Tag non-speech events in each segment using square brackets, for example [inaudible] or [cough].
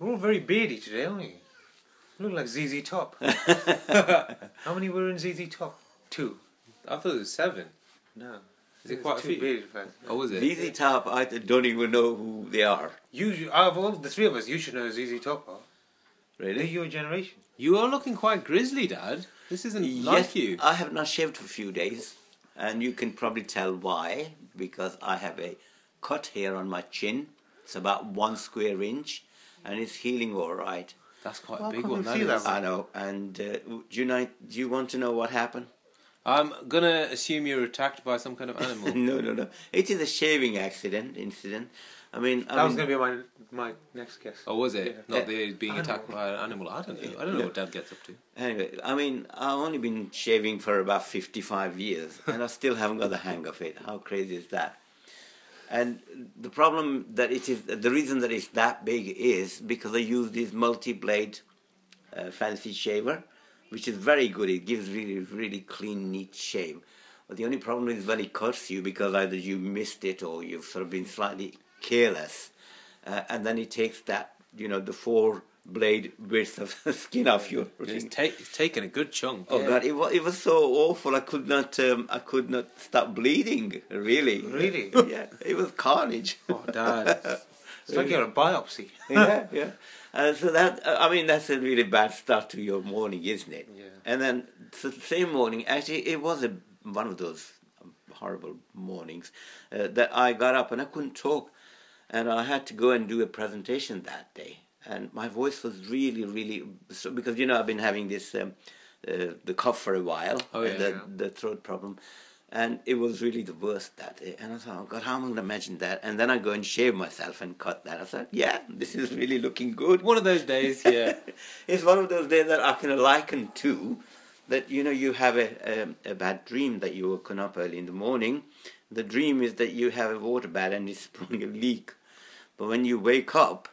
We're all very beardy today, aren't we? You look like ZZ Top. [laughs] [laughs] How many were in ZZ Top? Two. I thought it was seven. No. Is it There's quite a few? bearded fellas. Oh, was it? ZZ Top, I don't even know who they are. You, should- out of all the three of us, you should know who ZZ Top are. Really? They're Really? your generation. You are looking quite grizzly, Dad. This isn't Yes, like you. I have not shaved for a few days, and you can probably tell why. Because I have a cut here on my chin. It's about one square inch, and it's healing all right. That's quite Well, a big one. can That see that is. one. I know. And uh, do you know, do you want to know what happened? I'm gonna assume you're attacked by some kind of animal. [laughs] no, no, no. It is a shaving accident incident. I mean, I That was going to be my my next guess. or was it? Yeah. Not the being Animal. attacked by an animal. I don't know. I don't know No. what Dad gets up to. Anyway, I mean, I've only been shaving for about 55 years and I still haven't got the hang of it. How crazy is that? And the problem that it is, the reason that it's that big is because I use this multi blade uh, fancy shaver, which is very good. It gives really, really clean, neat shave. But the only problem is when it cuts you because either you missed it or you've sort of been slightly careless. Uh, and then it takes that, you know, the four blade width of [laughs] skin off your It's, ta- it's taken a good chunk. Oh yeah. God! It was it was so awful. I could not um, I could not stop bleeding. Really, Really? [laughs] yeah, it was carnage. Oh, Dad. [laughs] It's like you're a biopsy. yeah, yeah. And so that uh, I mean that's a really bad start to your morning, isn't it? Yeah. And then so the same morning, actually, it was a one of those horrible mornings uh, that I got up and I couldn't talk, and I had to go and do a presentation that day, and my voice was really, really so because you know I've been having this um, uh, the cough for a while, Oh, yeah, and the, yeah. the throat problem. And it was really the worst that day. And I thought, oh God, how am I going to imagine that? And then I go and shave myself and cut that. I thought, yeah, this is really looking good. One of those days, yeah. [laughs] it's one of those days that I can liken to that you know you have a, a, a bad dream that you woken up early in the morning. The dream is that you have a water bad and it's [laughs] sprung a leak, but when you wake up,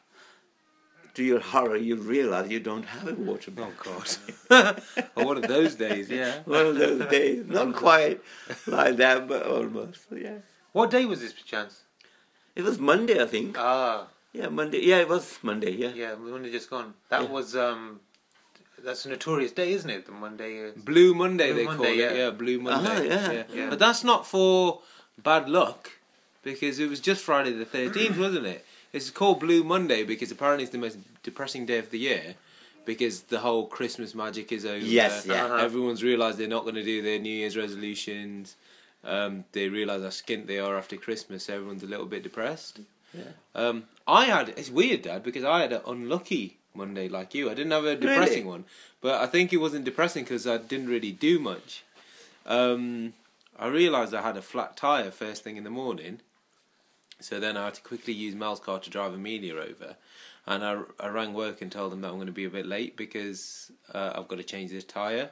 to your horror, you realize you don't have a water bad. Oh God. [laughs] oh, one of those days, yeah. [laughs] One of those days, not quite like that, but almost. Yeah, What day was this, perchance? it was Monday, I think. Ah, Yeah, Monday. Yeah, it was Monday. Yeah. yeah, we only just gone. That Yeah. was um, that's a notorious day, isn't it? The Monday. Uh, Blue Monday, Blue they Monday, call it. yeah. Yeah, Blue Monday. Uh-huh, yeah. Yeah. But that's not for bad luck, because it was just Friday the 13th, wasn't it? It's called Blue Monday because apparently it's the most depressing day of the year. Because the whole Christmas magic is over. Yes, yeah. Uh-huh. Everyone's realised they're not going to do their New Year's resolutions. Um, they realise how skint they are after Christmas. So everyone's a little bit depressed. Yeah. Um, I had it's weird, Dad, because I had an unlucky Monday like you. I didn't have a depressing Really? one, but I think it wasn't depressing because I didn't really do much. Um, I realised I had a flat tyre first thing in the morning, so then I had to quickly use Mel's car to drive Amelia over, and I, I rang work and told them that I'm going to be a bit late because uh, I've got to change this tyre.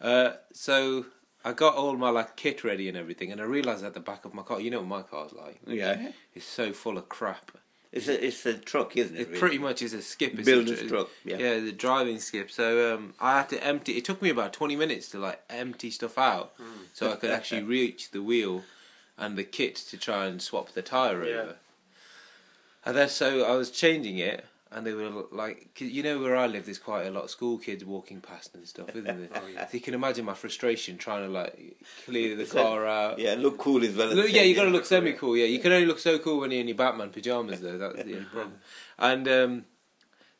Uh, so I got all my like kit ready and everything, and I realised at the back of my car, you know what my car's like. Yeah. It's so full of crap. It's a it's a truck, isn't it? It really? pretty much is a skip. It's Builder's a, truck, yeah. yeah, the driving skip. So um, I had to empty. It took me about twenty minutes to like empty stuff out, Hmm. so I could actually reach the wheel and the kit to try and swap the tire Yeah. over. And then so I was changing it, and they were like, you know where I live, there's quite a lot of school kids walking past and stuff, isn't there? [laughs] Oh, yeah. So you can imagine my frustration trying to like clear the [laughs] car out. Yeah, look cool as well. Look, yeah, you got to look semi cool. Yeah, you can only look so cool when you're in your Batman pajamas, though. That's the only problem. [laughs] And um,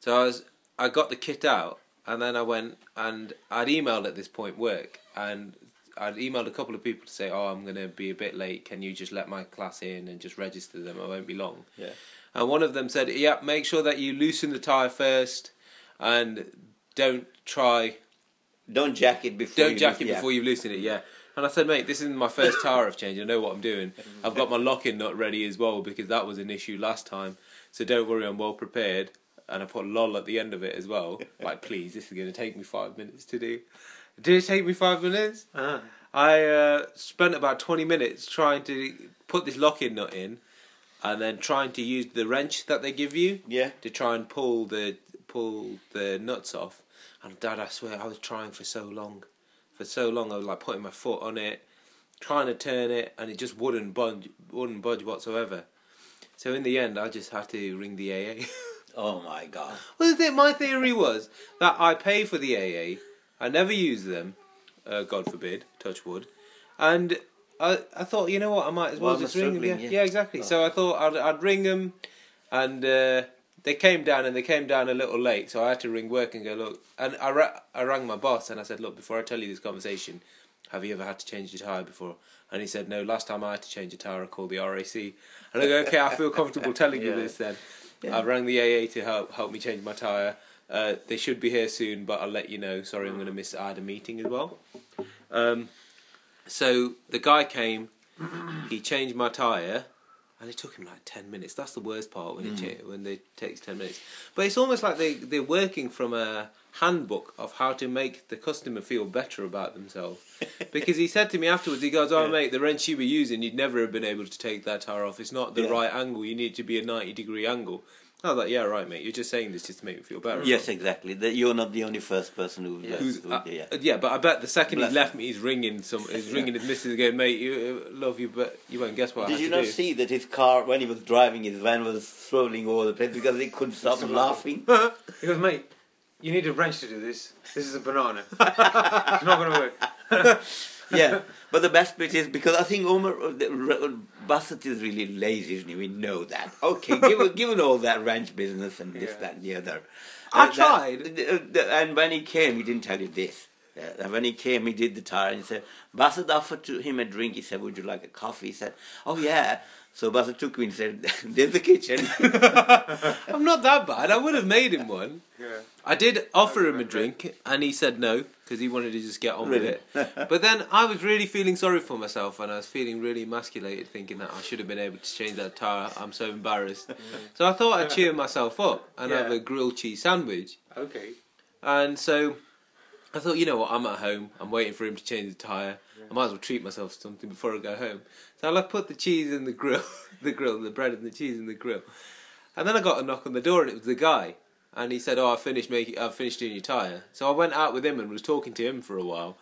so I was, I got the kit out, and then I went and I'd emailed at this point work, and I'd emailed a couple of people to say, "Oh, I'm going to be a bit late. Can you just let my class in and just register them? I won't be long." Yeah. And one of them said, "Yeah, make sure that you loosen the tire first, and don't try Don't jack it before. don't you jack it yeah. before you've loosened it, yeah. And I said, mate, this isn't my first tire I've changed. I know what I'm doing. I've got my locking nut ready as well because that was an issue last time. So don't worry, I'm well prepared. And I put lol at the end of it as well. Like, please, this is going to take me five minutes to do. Did it take me five minutes? Ah, I uh, spent about 20 minutes trying to put this locking nut in and then trying to use the wrench that they give you Yeah. to try and pull the pull the nuts off. And Dad, I swear, I was trying for so long, for so long. I was like putting my foot on it, trying to turn it, and it just wouldn't budge, wouldn't budge whatsoever. So in the end, I just had to ring the AA. [laughs] Oh my god. Well, the thing, my theory was that I pay for the AA, I never use them, uh, God forbid, touch wood, and I I thought, you know what, I might as well While just ring them. Yeah, yeah. yeah. exactly. Oh. So I thought I'd, I'd ring them, and uh, they came down, and they came down a little late, so I had to ring work and go look. And I ra- I rang my boss, and I said, look, before I tell you this conversation, have you ever had to change your tire before? And he said, no. Last time I had to change a tire, I called the RAC. And I go, okay, I feel comfortable [laughs] telling you this then. Yeah. I rang the AA to help help me change my tire. Uh, they should be here soon, but I'll let you know. Sorry, I'm going to miss. I had a meeting as well. Um, so the guy came. He changed my tire, and it took him like ten minutes. That's the worst part when it cha- when they takes ten minutes. But it's almost like they they're working from a handbook of how to make the customer feel better about themselves. [laughs] because he said to me afterwards, he goes, "Oh Yeah. mate, the wrench you were using, you'd never have been able to take that tire off. It's not the Yeah. right angle. You need it to be a ninety degree angle." I was like, "Yeah, right, mate. You're just saying this just to make me feel better." Yes, exactly. That you're not the only first person who Yeah. Who's, who- uh, yeah. yeah, but I bet the second Bless he left me, he's ringing some. [laughs] He's ringing his missus again, mate. You uh, love you, but you won't guess what I Did you to not do. see that his car, when he was driving, his van was swirling all the place because he couldn't stop laughing? [laughs] He goes, mate, you need a wrench to do this. This is a banana. [laughs] it's not going to work. yeah, but the best bit is because I think Omar uh, Bassett is really lazy, isn't he? We know that. Okay, given, given all that ranch business and this, Yeah. that, and the other. I that- tried. uh, and when he came, he didn't tell you this. Uh, when he came, he did the tire and he said, Bassett offered to him a drink. He said, Would you like a coffee? He said, Oh, yeah. So Bassett took me and said, [laughs] There's the kitchen. [laughs] I'm not that bad. I would have made him one. Yeah. I did offer him a drink, and he said no because he wanted to just get on Really? with it. But then I was really feeling sorry for myself, and I was feeling really emasculated, thinking that I should have been able to change that tire. I'm so embarrassed. so I thought I'd cheer myself up and have a grilled cheese sandwich. Okay. And so I thought, you know what, I'm at home. I'm waiting for him to change the tyre. I might as well treat myself to something before I go home. So I like put the cheese in the grill, [laughs] the grill, the bread and the cheese in the grill. And then I got a knock on the door, and it was the guy. And he said, "Oh, I finished making, I finished doing your tire." So I went out with him and was talking to him for a while.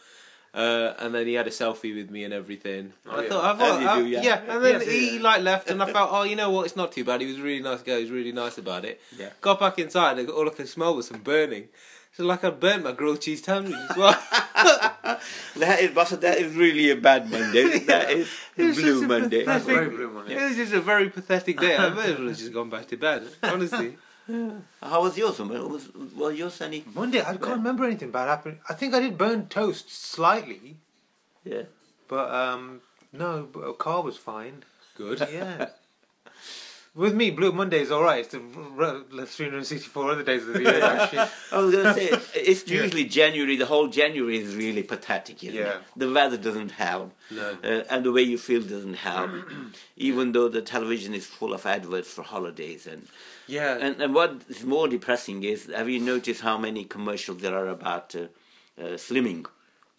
Uh, and then he had a selfie with me and everything. Oh, I yeah. thought, I thought, As you I- do, yeah. And then Yes, he yeah. like left, and I [laughs] felt, oh, you know what? It's not too bad. He was a really nice guy. He was really nice about it. Yeah. Got back inside, and all I could smell was some burning. So like I burnt my grilled cheese sandwich as well. [laughs] that is, that is really a bad Monday. [laughs] That is Blue Monday. That's very blue money. It was just a very pathetic day. I may as well have just gone back to bed. Honestly, [laughs] How was yours? Was, was yours any? Monday, I can't remember anything bad happening. I think I did burn toast slightly, Yeah. but um, no, but a car was fine. good. Yeah. [laughs] With me, Blue Monday is alright. It's the r- r- 364 other days of the year, [laughs] actually. I was going to say, it's [laughs] Yeah. usually January, the whole January is really pathetic, Yeah. it? The weather doesn't help, No. uh, and the way you feel doesn't help, [clears throat] even though the television is full of adverts for holidays. And, Yeah. and, and what is more depressing is, have you noticed how many commercials there are about uh, uh, slimming?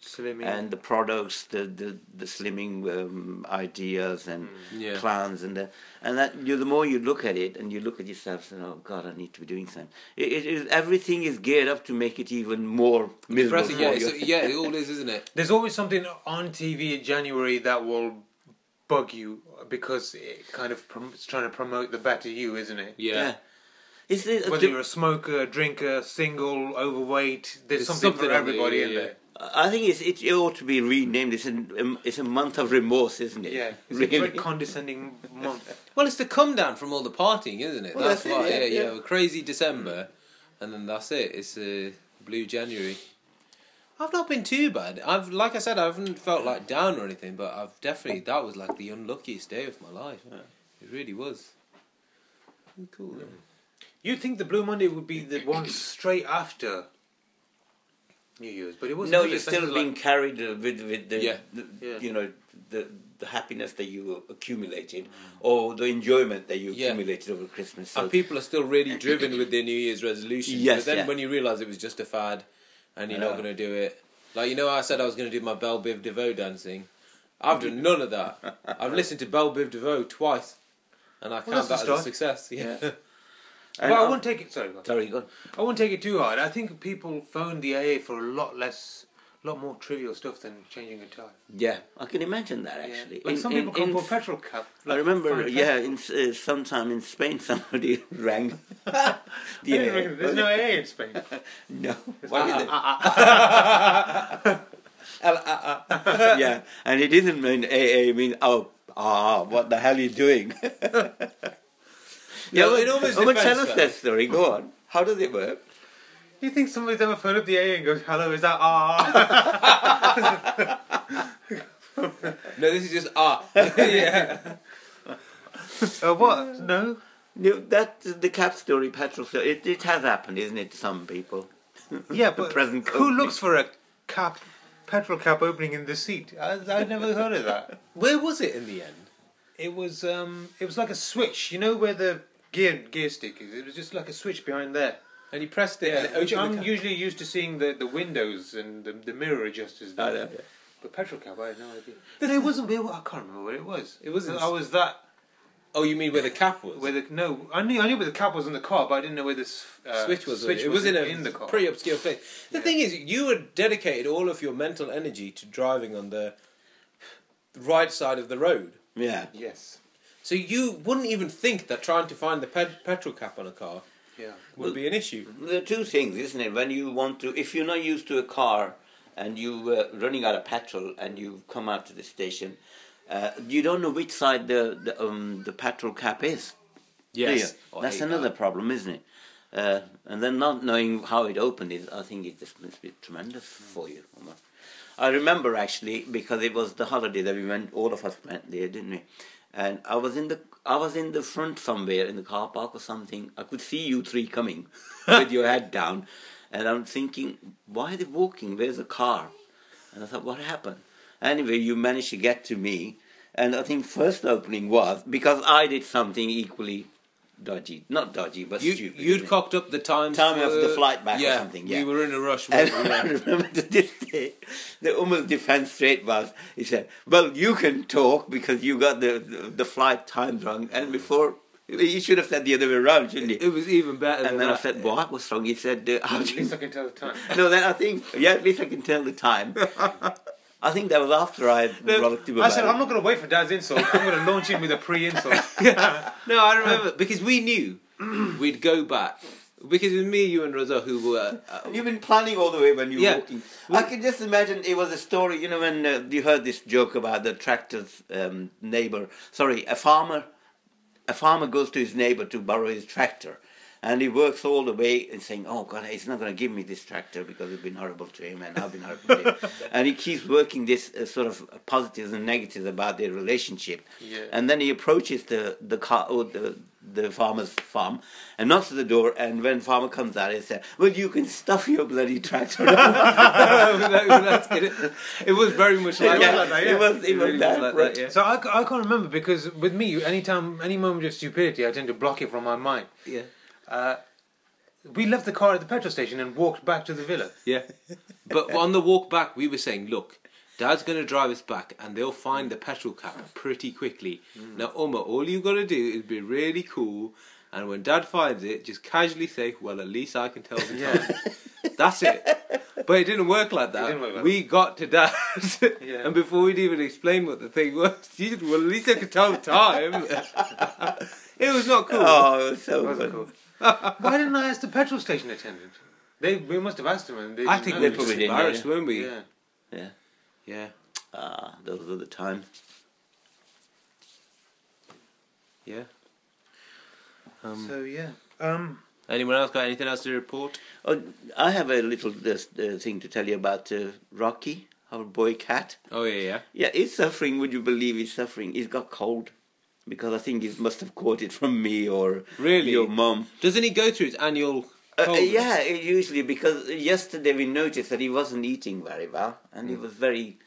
Slimming. and the products, the the, the slimming um, ideas and Yeah. plans, and the, and that you, the more you look at it, and you look at yourself, and oh God, I need to be doing something. It, it is everything is geared up to make it even more miserable. For yeah, you. it's, yeah, it all is, isn't it? [laughs] There's always something on TV in January that will bug you because it kind of prom- it's trying to promote the better you, isn't it? Yeah. yeah. Is it, Whether you're a smoker, a drinker, single, overweight, there's, There's something, something for on there, everybody in yeah, there. I think it's, it ought to be renamed. It's a it's a month of remorse, isn't it? Yeah, it's a very condescending month. Well, it's the come down from all the partying, isn't it? Well, that's, that's it, why. yeah, yeah, yeah. yeah. Crazy December, and then that's it. It's uh, blue January. I've not been too bad. I've, like I said, I haven't felt like down or anything, but I've definitely that was like the unluckiest day of my life. It really was. Cool. then. You'd think the Blue Monday would be the one straight after New Year's, but it wasn't. No, you're it? still Like- being carried uh, with with the, Yeah. the- Yeah. you know the the happiness that you accumulated or the enjoyment that you Yeah. accumulated over Christmas. So And people are still really [clears throat] driven with their New Year's resolutions. Yes, but then yeah. when you realise it was just a fad, and you're not going to do it, like you know, I said I was going to do my Belle Biv DeVoe dancing. I've done none of that. [laughs] I've listened to Belle Biv DeVoe twice, and I count that as a start. success. [laughs] Yeah. Yeah. And I I- wouldn't take it. Sorry, sorry, go on. I wouldn't take it too hard. I think people phone the AA for a lot less, A lot more trivial stuff than changing a tire. Yeah, I can imagine that actually. Like In- some people in- put petrol cap. I remember, yeah, in uh, sometime in Spain, [laughs] somebody rang. [laughs] Didn't There's no AA in Spain. [laughs] no. Why like, did ah, they- yeah, and it didn't mean AA. It mean oh, ah, what the hell are you doing? Yeah, No, well, in almost well, tell us though. that story. Go on. How does it work? You think somebody's ever phoned up the AA and goes, "Hello, is that ah?" [laughs] No, this is just ah. [laughs] yeah. uh, what? No. You, that's the cap story, petrol story. It, it has happened, isn't it, to some people? Yeah, but [laughs] present who company. looks for a cap, petrol cap opening in the seat? I, I'd never heard of that. Where was it in the end? It was um, it was like a switch. You know where the gear gear stick? It was just like a switch behind there. And he pressed it. and it which I'm usually used to seeing the, the windows and the, the mirror adjusters. There. I there. know. But petrol cap, I had no idea. [laughs] No, it wasn't. It, I can't remember what it was. It wasn't- I was that. Oh, you mean where the cap was? Where the no, I knew I knew where the cap was in the car, but I didn't know where this uh, switch was. Switch it was in a in the car. pretty obscure place. The Yeah. thing is, you had dedicated all of your mental energy to driving on the right side of the road. Yeah. Yes. So you wouldn't even think that trying to find the pet- petrol cap on a car Yeah. would be an issue. There are two things, isn't it? When you want to, if you're not used to a car and you uh, running out of petrol and you come out to the station, uh, you don't know which side the the, um, the petrol cap is. do you? That's another that. problem, isn't it? Uh, and then not knowing how it opened is, I think it just must be tremendous for you. I remember actually because it was the holiday that we went, all of us went there, didn't we? And I was in the I was in the front somewhere in the car park or something. I could see you three coming [laughs] with your head down, and I'm thinking, why are they walking? Where's the car? And I thought, what happened? Anyway, you managed to get to me, and I think first opening was because I did something equally dodgy, not dodgy, but You, stupid. you'd cocked up the time. Time of the flight back or something, yeah. we were in a rush. [laughs] And we? I remember to this day, the Umar's defense straight was, he said, well, you can talk because you got the, the, the flight times wrong. And before, you should have said the other way around, shouldn't you? It was even better. And than then I that. said, what? What's wrong? He said, uh, At least I can tell the time. [laughs] No, then I think, yeah, at least I can tell the time. [laughs] I think that was after I rocked him I said, it. I'm not going to wait for Dad's insult. I'm going to launch him with a pre-insult. [laughs] No, I remember because we knew we'd go back because with me, you, and Rosa who were. Uh, You've been planning all the way when you were Yeah. walking. I can just imagine it was a story, you know, when uh, you heard this joke about the tractor's um, neighbor. Sorry, a farmer. A farmer goes to his neighbor to borrow his tractor, and he works all the way and saying, "Oh God, he's not going to give me this tractor because it's been horrible to him, and I've been horrible to him." [laughs] And he keeps working this uh, sort of positives and negatives about their relationship. Yeah. And then he approaches the the car or the the farmer's farm and knocks at the door. And when farmer comes out, he says, "Well, you can stuff your bloody tractor." [laughs] [laughs] it. It was very much like Yeah, that. like that, It yeah. was it was really that. was like right. that, yeah. So I, I can't remember because with me, anytime, any moment of stupidity, I tend to block it from my mind. Yeah. Uh, we left the car at the petrol station and walked back to the villa. Yeah. But on the walk back, we were saying, look, Dad's going to drive us back and they'll find the petrol cap pretty quickly. Now, Uma, all you've got to do is be really cool. And when Dad finds it, just casually say, well, at least I can tell the time. That's it. But it didn't work like that. work like we got to Dad. Yeah. And before we'd even explain what the thing was, he said, well, at least I could tell the time. [laughs] it was not cool. Oh, it was so It wasn't cool. [laughs] Why didn't I ask the petrol station attendant? They we must have asked them and they I think know. we they were just probably didn't, embarrassed, yeah. weren't we? yeah. Yeah. Yeah. Ah, those were the times. Yeah. Um, So yeah. Um. anyone else got anything else to report? Oh, I have a little uh, uh, thing to tell you about uh, Rocky, our boy cat. Oh, yeah, yeah. Yeah, he's suffering. Would you believe he's suffering? He's got cold because I think he must have caught it from me or Really? your mum. Doesn't he go through his annual Uh, uh, yeah, usually because yesterday we noticed that he wasn't eating very well and he was very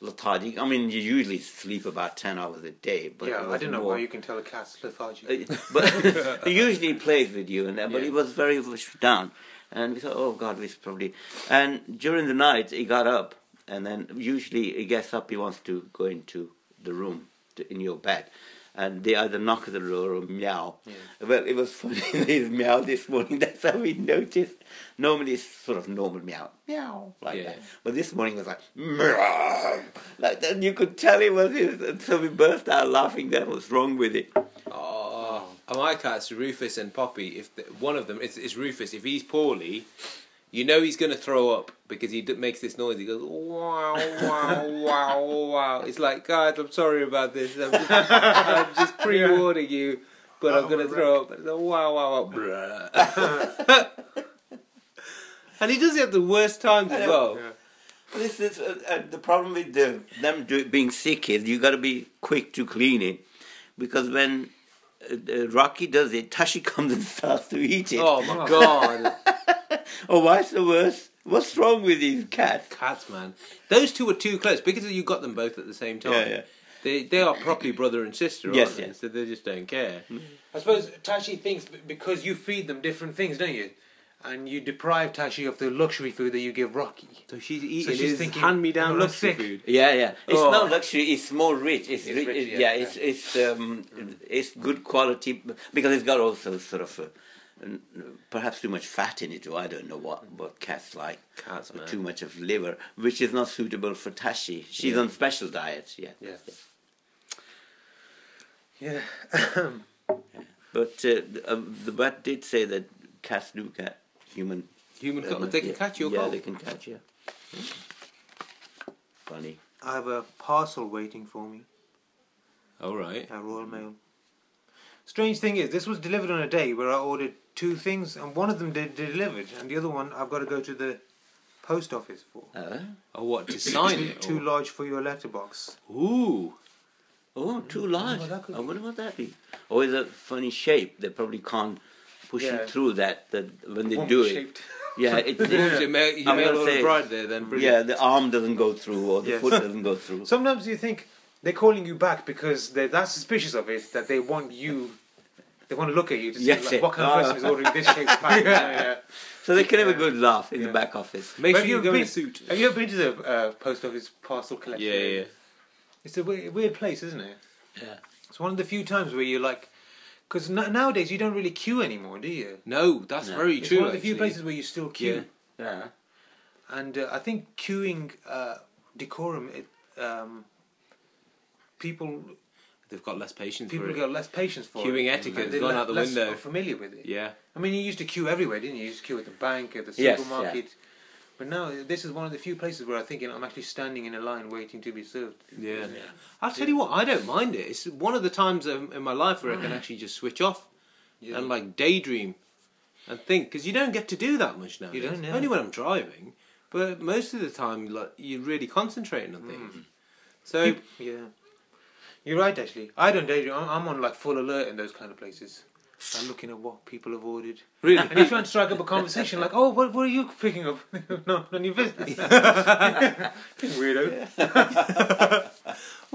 lethargic. I mean, you usually sleep about ten hours a day, but yeah, I don't know why you can tell a cat's lethargic. Uh, but [laughs] [laughs] he usually plays with you and that, but Yeah. he was very much down. And we thought, oh God, this probably. And during the night, he got up, and then usually he gets up, he wants to go into the room to, in your bed, and they either knock at the door or meow. Well, it was funny. His meow this morning. [laughs] That's how we noticed. Normally, it's sort of normal meow, meow like Yeah. that. But this morning was like meow, like that. You could tell it was his. And so we burst out laughing. That was wrong with it. Oh, my cats, Rufus and Poppy. If the, one of them, it's, it's Rufus. If he's poorly, you know he's going to throw up because he d- makes this noise. He goes wow, wow, wow, wow. It's like, guys, I'm sorry about this. I'm just, I'm just [laughs] pre-warning you, but I'm Oh, going to throw up. It's like, wow, wow, wow. Bruh. [laughs] and he does it at the worst times as well. Yeah. This is uh, uh, the problem with the, them do, being sick is you got to be quick to clean it because when uh, uh, Rocky does it, Tashi [laughs] comes and starts to eat it. Oh my god, Oh, vice worst? What's wrong with these cats? cats, man! Those two are too close because you got them both at the same time. Yeah, yeah. They they are properly brother and sister, aren't Yes, they? yes. So they just don't care. I suppose Tashi thinks because you feed them different things, don't you? And you deprive Tashi of the luxury food that you give Rocky. So she's eating she's his thinking, hand-me-down luxury sick." food. Yeah, yeah. It's Oh. not luxury. It's more rich. It's, It's rich. rich, yeah, yeah, It's it's um, it's good quality because it's got also sort of. Uh, n- Perhaps too much fat in it, or I don't know what, what cats like. Cats, man. Too much of liver, which is not suitable for Tashi. She's Yeah. on special diet, yeah. Yeah. Yeah. But uh, the, um, the vet did say that cats do catch human. Human uh, they can yeah. catch you. Yeah, cold. they can catch you. Funny. I have a parcel waiting for me, All right. a Royal Mail. Strange thing is, this was delivered on a day where I ordered two things, and one of them did delivered, and the other one I've got to go to the post office for. Uh, Oh, what to [coughs] sign Too, it? too or- large for your letterbox. Ooh. oh, too large. what that could I wonder what that be. Or is it funny shape? They probably can't push Yeah. it through that, that when they Womp do it. shaped. [laughs] Yeah, it, [laughs] it- You mail, you I'm mail gonna all the say- there then. yeah, the arm doesn't go through or the Yes. foot doesn't go through. [laughs] Sometimes you think they're calling you back because they're that suspicious of it that they want you. They want to look at you to see Yes, like, what kind of person is ordering this shaped pack. [laughs] yeah. yeah. So they can have a good laugh in Yeah. the back office. Make But sure you you've go in a suit. Have you ever been to the uh, post office parcel collection? Yeah, yeah. It's a weird, weird place, isn't it? Yeah. It's one of the few times where you're like, because n- nowadays you don't really queue anymore, do you? No, that's No. very It's true. one of the few actually. places where you still queue, Yeah. and uh, I think queuing uh, decorum, it, um, people They've got less patience people it. got less patience for Queuing it. etiquette has gone le- out the less window. Familiar with it. Yeah. I mean, you used to queue everywhere, didn't you? You used to queue at the bank, at the Yes, supermarket. But now this is one of the few places where I think I'm actually standing in a line waiting to be served. Yeah. yeah. I'll tell you what, I don't mind it. It's one of the times in my life where I can mm. actually just switch off Yeah. and like daydream and think because you don't get to do that much now. You don't, yeah. Only when I'm driving, but most of the time, like you're really concentrating on things. Mm. So Peop- yeah. You're right, actually. I don't daydream. I'm, I'm on like full alert in those kind of places. I'm looking at what people have ordered. really, And [laughs] you're trying to strike up a conversation like, oh, what, what are you picking up? no, none of your business. [laughs] [laughs] Weirdo.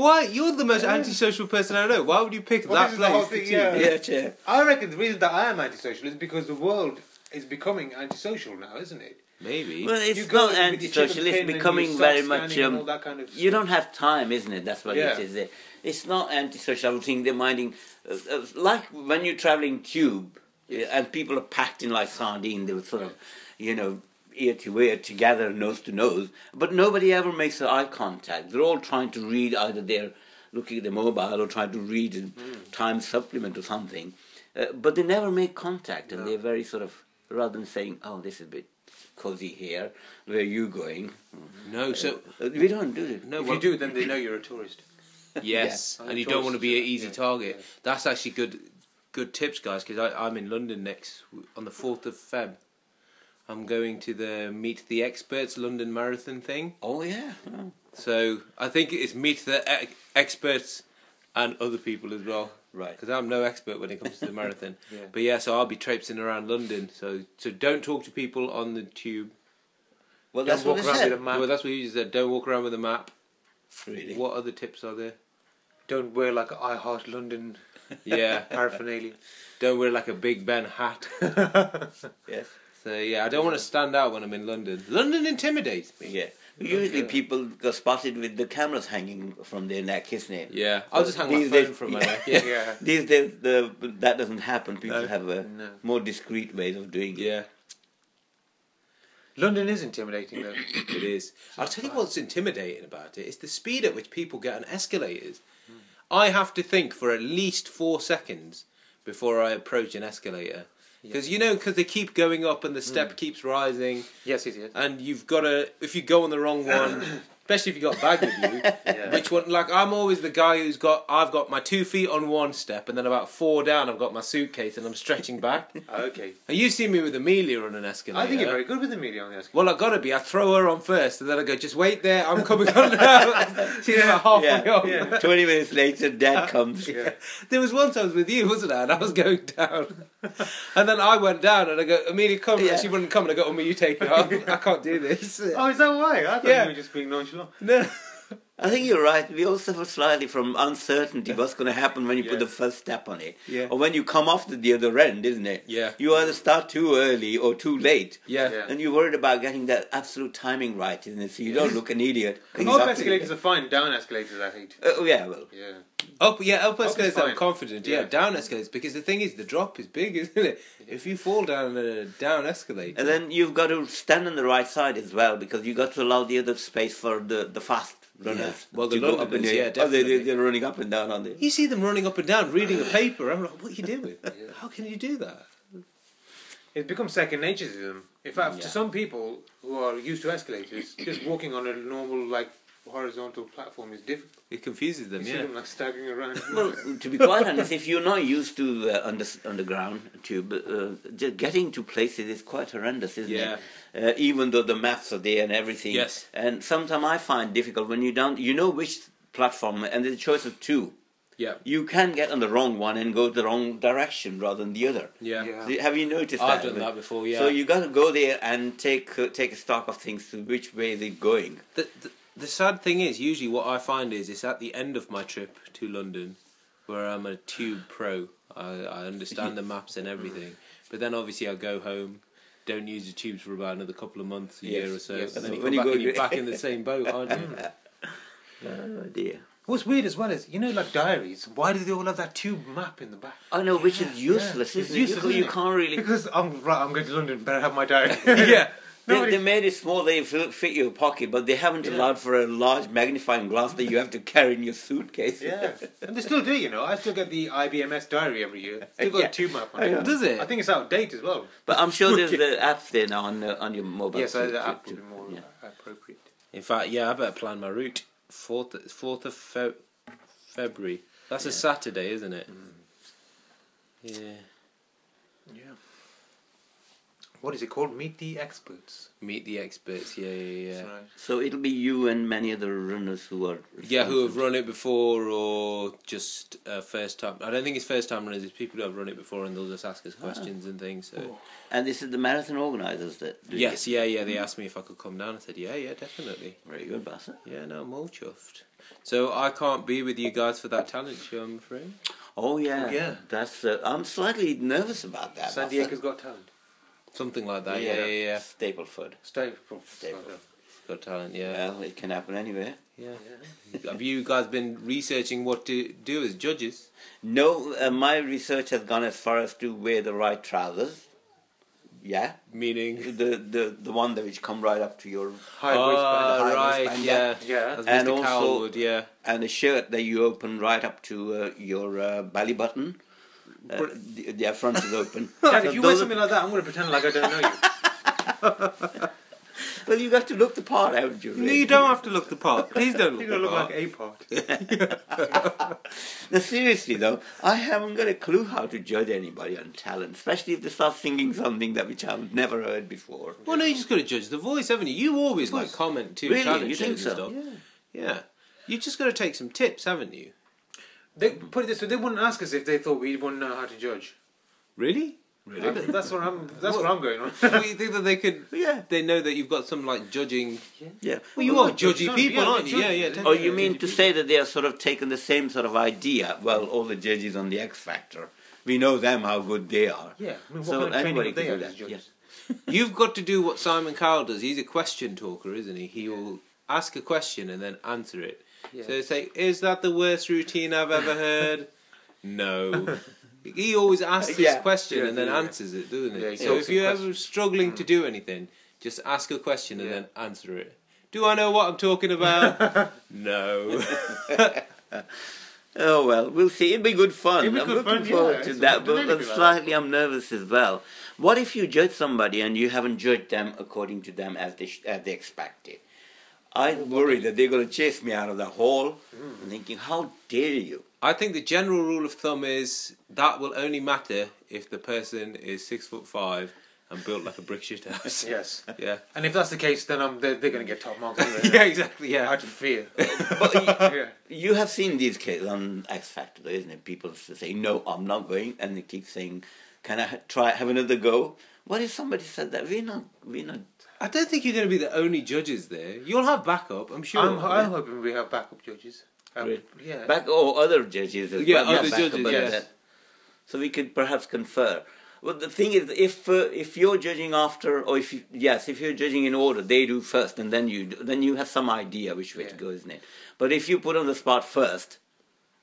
Why you're the most antisocial person I know? Why would you pick Well, that this is the place? whole to thing, yeah. Yeah, chair. I reckon the reason that I am antisocial is because the world is becoming antisocial now, isn't it? Maybe. Well, You it's go not with your chicken antisocial. pin It's you becoming start very scanning much. and all Um, that kind of you stuff. don't have time, isn't it? That's what Yeah. it is. It's not antisocial. I think they're minding, uh, uh, like when you're traveling tube, uh, and people are packed in like sardines. They were sort of, you know, ear to ear together, nose to nose. But nobody ever makes eye contact. They're all trying to read either they're looking at the mobile or trying to read a time supplement or something. Uh, but they never make contact, and No. they're very sort of rather than saying, "Oh, this is a bit cozy here. Where are you going?" no. So Uh, we don't do it. no. If well, you do, then they know you're a tourist. [laughs] [laughs] Yes, Yeah. and you don't want to be an easy Yeah. target. Yeah. That's actually good, good tips, guys. Because I'm in London next on the fourth of Feb. I'm going to the Meet the Experts London Marathon thing. Oh yeah. Oh. So I think it's meet the e- experts and other people as well. Right. Because I'm no expert when it comes to the marathon. [laughs] Yeah. But yeah, so I'll be traipsing around London. So so don't talk to people on the tube. Well, Don't that's what walk they around said. with a map. Well, that's what you said. Don't walk around with a map. Really? What other tips are there? Don't wear like I Heart London [laughs] Yeah. paraphernalia. don't wear like a Big Ben hat. [laughs] Yes. So yeah, I don't want to stand out when I'm in London. London intimidates me. Yeah. Usually people get spotted with the cameras hanging from their neck, isn't it? Yeah, I'll just hang my These phone days- from my yeah. neck. [laughs] Yeah. Yeah. These days, the, that doesn't happen. People No. have a No. more discreet ways of doing it. yeah, London is intimidating though. [coughs] it is. I'll tell you what's intimidating about it. It's the speed at which people get on escalators. Hmm. I have to think for at least four seconds before I approach an escalator. Because you know, because they keep going up and the step mm. keeps rising, yes, it is. and you've got to. If you go on the wrong one, [coughs] especially if you got a bag with you, Yeah. Which one? Like I'm always the guy who's got. I've got my two feet on one step, and then about four down, I've got my suitcase, and I'm stretching back. [laughs] Okay. and you see me with Amelia on an escalator. I think you're very good with Amelia on the escalator. Well, I gotta be. I throw her on first, and then I go, just wait there. I'm coming on now. [laughs] She's about halfway Yeah, up. yeah. 20 minutes later, dad comes. [laughs] Yeah. There was once I was with you, wasn't I? And I was going down, [laughs] and then I went down, and I go, Amelia, come. Yeah. And she wouldn't come, and I go, oh, me, you take [laughs] it off. I can't do this. Oh, is that why? I thought Yeah. you were just being nonchalant. No. I think you're right. We all suffer slightly from uncertainty what's going to happen when you put the first step on it. Yeah. Or when you come off to the other end, isn't it? Yeah. You either start too early or too late. Yeah. Yeah. And you're worried about getting that absolute timing right, isn't it? So you don't look an idiot. [laughs] Up escalators are fine. Down escalators, I hate. Uh, oh, yeah, well. Yeah. Up, yeah, up is escalators I'm confident. Yeah. Yeah. down escalators because the thing is, the drop is big, [laughs] isn't it? If you fall down a down escalator, And then you've got to stand on the right side as well because you've got to allow the other space for the, the fast runners. Well, the to go up and down. yeah, Oh, they, they, they're running up and down on the. you see them running up and down reading a paper. I'm like, what are you doing? [laughs] How can you do that? It becomes second nature to them. In fact, Yeah. to some people who are used to escalators, just walking on a normal, like, horizontal platform is difficult. It confuses them. You see them, like, staggering around. [laughs] Well, to be quite honest, if you're not used to uh, under, underground tube, uh, just getting to places is quite horrendous, isn't Yeah. it? Uh, even though the maps are there and everything. Yes. And sometimes I find difficult when you don't, you know which platform, and there's a choice of two. Yeah. You can get on the wrong one and go the wrong direction rather than the other. Yeah. Yeah. Have you noticed that I've done that before. Yeah. So you got to go there and take uh, take a stock of things. To which way is it going? the, the the sad thing is, usually what I find is it's at the end of my trip to London, where I'm a tube pro. I, I understand the [laughs] maps and everything, but then obviously I go home. Don't use the tubes for about another couple of months, a Yes, year or so, yes. and then you When come you back go and you're back in the same boat, aren't you? [laughs] Oh dear. What's weird as well is, you know, like diaries, why do they all have that tube map in the back? I know, which Yeah, is useless. yeah. Isn't It's it? useless, You- you isn't it? can't really. Because I'm right, I'm going to London, better have my diary. [laughs] yeah. They, Nobody- they made it small, they fit fit your pocket, but they haven't Yeah. allowed for a large magnifying glass that you have to carry in your suitcase. Yeah, [laughs] and they still do, you know. I still get the IBMS diary every year. Still got Yeah. a tube map on it. Does it? I think it's out of date as well. But I'm sure there's [laughs] the apps there now on uh, on your mobile. yes, to- uh, the to- app to- would be more yeah. Uh, appropriate. In fact, yeah, I better plan my route. Fourth, fourth of Fe- February. That's a Saturday, isn't it? Mm. Yeah. Yeah. What is it called? Meet the experts. Meet the experts. Yeah, yeah, yeah. Right. So it'll be you and many other runners who are. Yeah, who have run it before or just uh, first time. I don't think it's first time runners. It's people who have run it before and they'll just ask us questions and things. So And this is the marathon organisers that. do yes, it. yeah, yeah. They asked me if I could come down. I said, yeah, yeah, definitely. Very good, Bassett. Yeah, no, I'm all chuffed. So I can't be with you guys for that talent show, I'm afraid. Oh yeah, Yeah. That's. Uh, I'm slightly nervous about that. San Diego's got talent. Something like that. Yeah, yeah, yeah. Stapleford. Stay. Staple. Got talent. Yeah. Well, it can happen anywhere. Yeah. Yeah. Have you guys been researching what to do as judges? No, uh, my research has gone as far as to wear the right trousers. Yeah, Meaning. the the the one that which come right up to your High Oh, high right, waistband, yeah. Yeah. As And Mr. also- Cowell would, yeah. and a shirt that you open right up to uh, your uh, belly button. Uh, But- the, the front is open. [laughs] Dad, if you wear those something like that, I'm going to pretend like I don't know you. [laughs] well, you got to look the part, haven't you? No, you don't have to look the part. Please don't look You're the going to look part. like a part. [laughs] No, seriously though, I haven't got a clue how to judge anybody on talent, especially if they start singing something that which I've never heard before. Well, no, you just got to judge the voice, haven't you? You always like comment too. Really? talent You think so? stuff. Yeah. You just got to take some tips, haven't you? They put it this way: they wouldn't ask us if they thought we wouldn't uh, know how to judge. Really? Really? That's what I'm. That's what I'm going on. [laughs] well, you think that they could? [laughs] Yeah, They know that you've got some like judging. yeah. Well, you Well, are not judge, judgy people, yeah, aren't you? judge- Yeah, yeah. judge- Oh, you mean to say that they are sort of taking the same sort of idea? Well, all the judges on the X Factor, we know them how good they are. Yeah. I mean, what So kind of anybody have they can do that, yeah. [laughs] You've got to do what Simon Cowell does. He's a question talker, isn't he? He will ask a question and then answer it. Yeah. So it's like, is that the worst routine I've ever heard? [laughs] no. He always asks this Yeah. question Yeah, and then yeah. answers it, doesn't he? Yeah, so if you're ever questions. struggling to mm. do anything, just ask a question and Yeah. then answer it. Do I know what I'm talking about? [laughs] no. [laughs] Oh well, we'll see. It'll be good fun. Be I'm good looking fun, forward yeah. to It's that, but, but slightly I'm nervous as well. What if you judge somebody and you haven't judged them according to them as they sh- as they expected? I worry that they're going to chase me out of the hall. I'm thinking, how dare you? I think the general rule of thumb is that will only matter if the person is six foot five and built like a brick shit house. [laughs] Yes. Yeah. And if that's the case, then I'm, they're, they're going to get top marks anyway. [laughs] Yeah, exactly. Yeah. Out of fear. [laughs] But you, yeah. you have seen these cases on X Factor, isn't it? People say, "No, I'm not going," and they keep saying, "Can I try have another go?" What if somebody said that? We're not. We're not. I don't think you're going to be the only judges there. You'll have backup, I'm sure. I'm, I'm hoping we have backup judges. Um, Really? Yeah. Back or other judges as Yeah, well. other judges, yes. that- so we could perhaps confer. Well, the thing is, if uh, if you're judging after, or if you, yes, if you're judging in order, they do first, and then you then you have some idea which way to go, isn't it? But if you put on the spot first,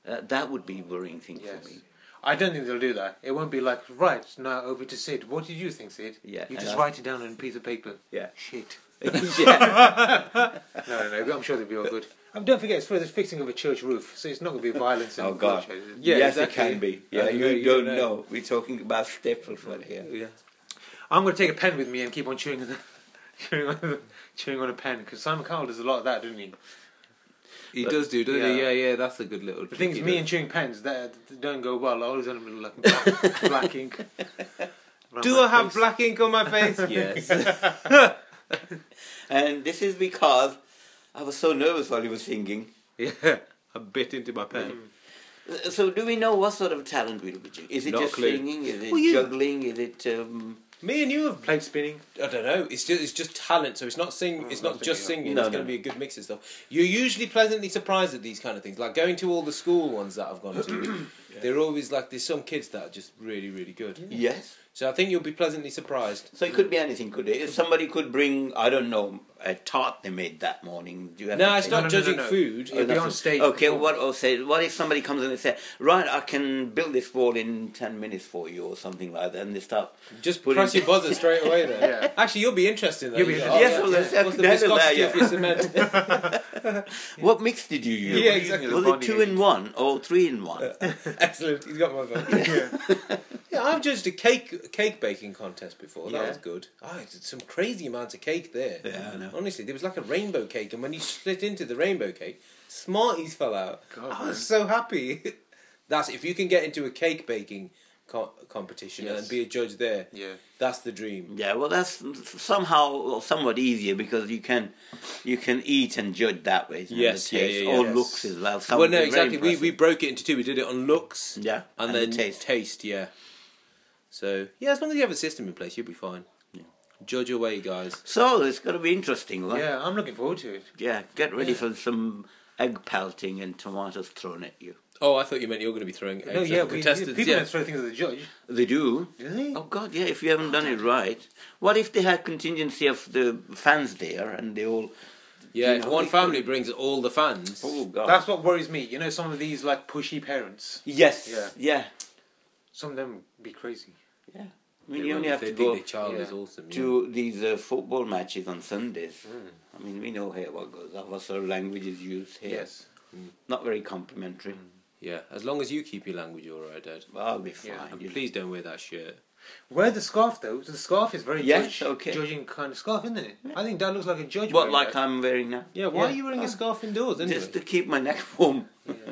uh, that would be a worrying thing Yes. for me. I don't think they'll do that. It won't be like, right, now over to Sid. What did you think, Sid? Yeah, You just write it down on a piece of paper. Yeah. Shit. [laughs] yeah. [laughs] No, no, no. I'm sure they'll be all good. Um, don't forget, it's for the fixing of a church roof, so it's not going to be violence and Oh, God. bloodshed, it? Yeah, yes, exactly. it can be. Yeah, Uh, you, you don't don't know. know. We're talking about Stapleford here. Yeah. I'm going to take a pen with me and keep on chewing, the, [laughs] chewing, on, the, chewing on a pen, because Simon Cowell does a lot of that, doesn't he? He But- does do, doesn't he? yeah. Yeah, yeah, that's a good little The thing is, me he and chewing pens, that, that don't go well. I always end up with like black, [laughs] black ink. around Do I have face. black ink on my face? [laughs] [laughs] yes. And this is because I was so nervous while he was singing. yeah. I bit into my pen. Uh, So, do we know what sort of talent we'll be doing? Is it Not just clue. singing? Is it Well, juggling? Is it? Um, Me and you have played spinning. I don't know. It's just it's just talent. So it's not sing. Mm, it's Oh, not not just singing, singing. No, it's no, going to be a good mix of stuff. You're usually pleasantly surprised at these kind of things. Like going to all the school ones that I've gone to. [coughs] They're always like there's some kids that are just really really good. yes. So I think you'll be pleasantly surprised. So it could be anything, could it? If somebody could bring, I don't know, a tart they made that morning. Do you have? No, to it's not no, no, no, judging no. food. It'll Oh, be on stage Okay, what I'll say, what if somebody comes in and says, right, I can build this wall in 10 minutes for you or something like that, and they start. Just Put press in- your [laughs] buzzer straight away then. Yeah. Actually, you'll be interested. in that. You'll be You interested. Yes, well, that's- What's the that's viscosity of your cement? [laughs] What mix did you use? Yeah, We're exactly. the Was it two in one or three in one? [laughs] Excellent. He's got my vote. yeah, I've judged a cake cake baking contest before. That Yeah. was good. Ah, oh, it's some crazy amounts of cake there. Yeah, I know. Honestly, there was like a rainbow cake, and when you split into the rainbow cake, Smarties fell out. God, I man. was so happy. [laughs] That's if you can get into a cake baking co- competition Yes. and be a judge there. Yeah. That's the dream. Yeah, well, that's somehow somewhat easier because you can you can eat and judge that way. Yes, The yeah, taste, yeah, or yes. looks as well. Some- well, no, exactly. We, we broke it into two. We did it on looks yeah, and, the then taste. taste. Yeah. So yeah, as long as you have a system in place, you'll be fine. Yeah. Judge away, guys. So it's going to be interesting. Right? Yeah, I'm looking forward to it. Yeah, get ready Yeah. for some egg pelting and tomatoes thrown at you. Oh, I thought you meant you were going to be throwing eggs No, at yeah, the we, contestants. people yeah. don't throw things at the judge. They do. Do they? Oh God, yeah. If you haven't done it right, what if they had contingency of the fans there and they all? Yeah, You if know, one family could- brings all the fans. Oh God. That's what worries me. You know, some of these like pushy parents. yes. Yeah. Yeah. Some of them be crazy. Yeah. I mean, They you only have to go their child Yeah. is awesome. yeah. to these uh, football matches on Sundays. Mm. I mean, we know here what goes on. What sort of language is used here? Yes. Not very complimentary. Yeah, as long as you keep your language all right, Dad. But I'll be fine. Yeah. And you- please don't wear that shirt. Wear the scarf though. The scarf is very Yes, judge, okay. judging kind of scarf, isn't it? I think that looks like a judge. What, like that. I'm wearing now? Yeah, why Yeah. are you wearing a scarf indoors anyway? Just to keep my neck warm.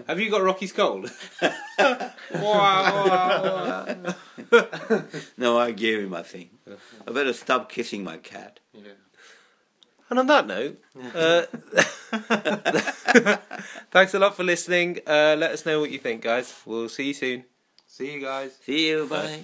Have you got Rocky's cold? wow, wow, wow. [laughs] No, I gave him, I thing. I better stop kissing my cat. Yeah. And on that note, uh, [laughs] [laughs] thanks a lot for listening. Uh, let us know what you think, guys. We'll see you soon. See you guys. See you, Bye. bye.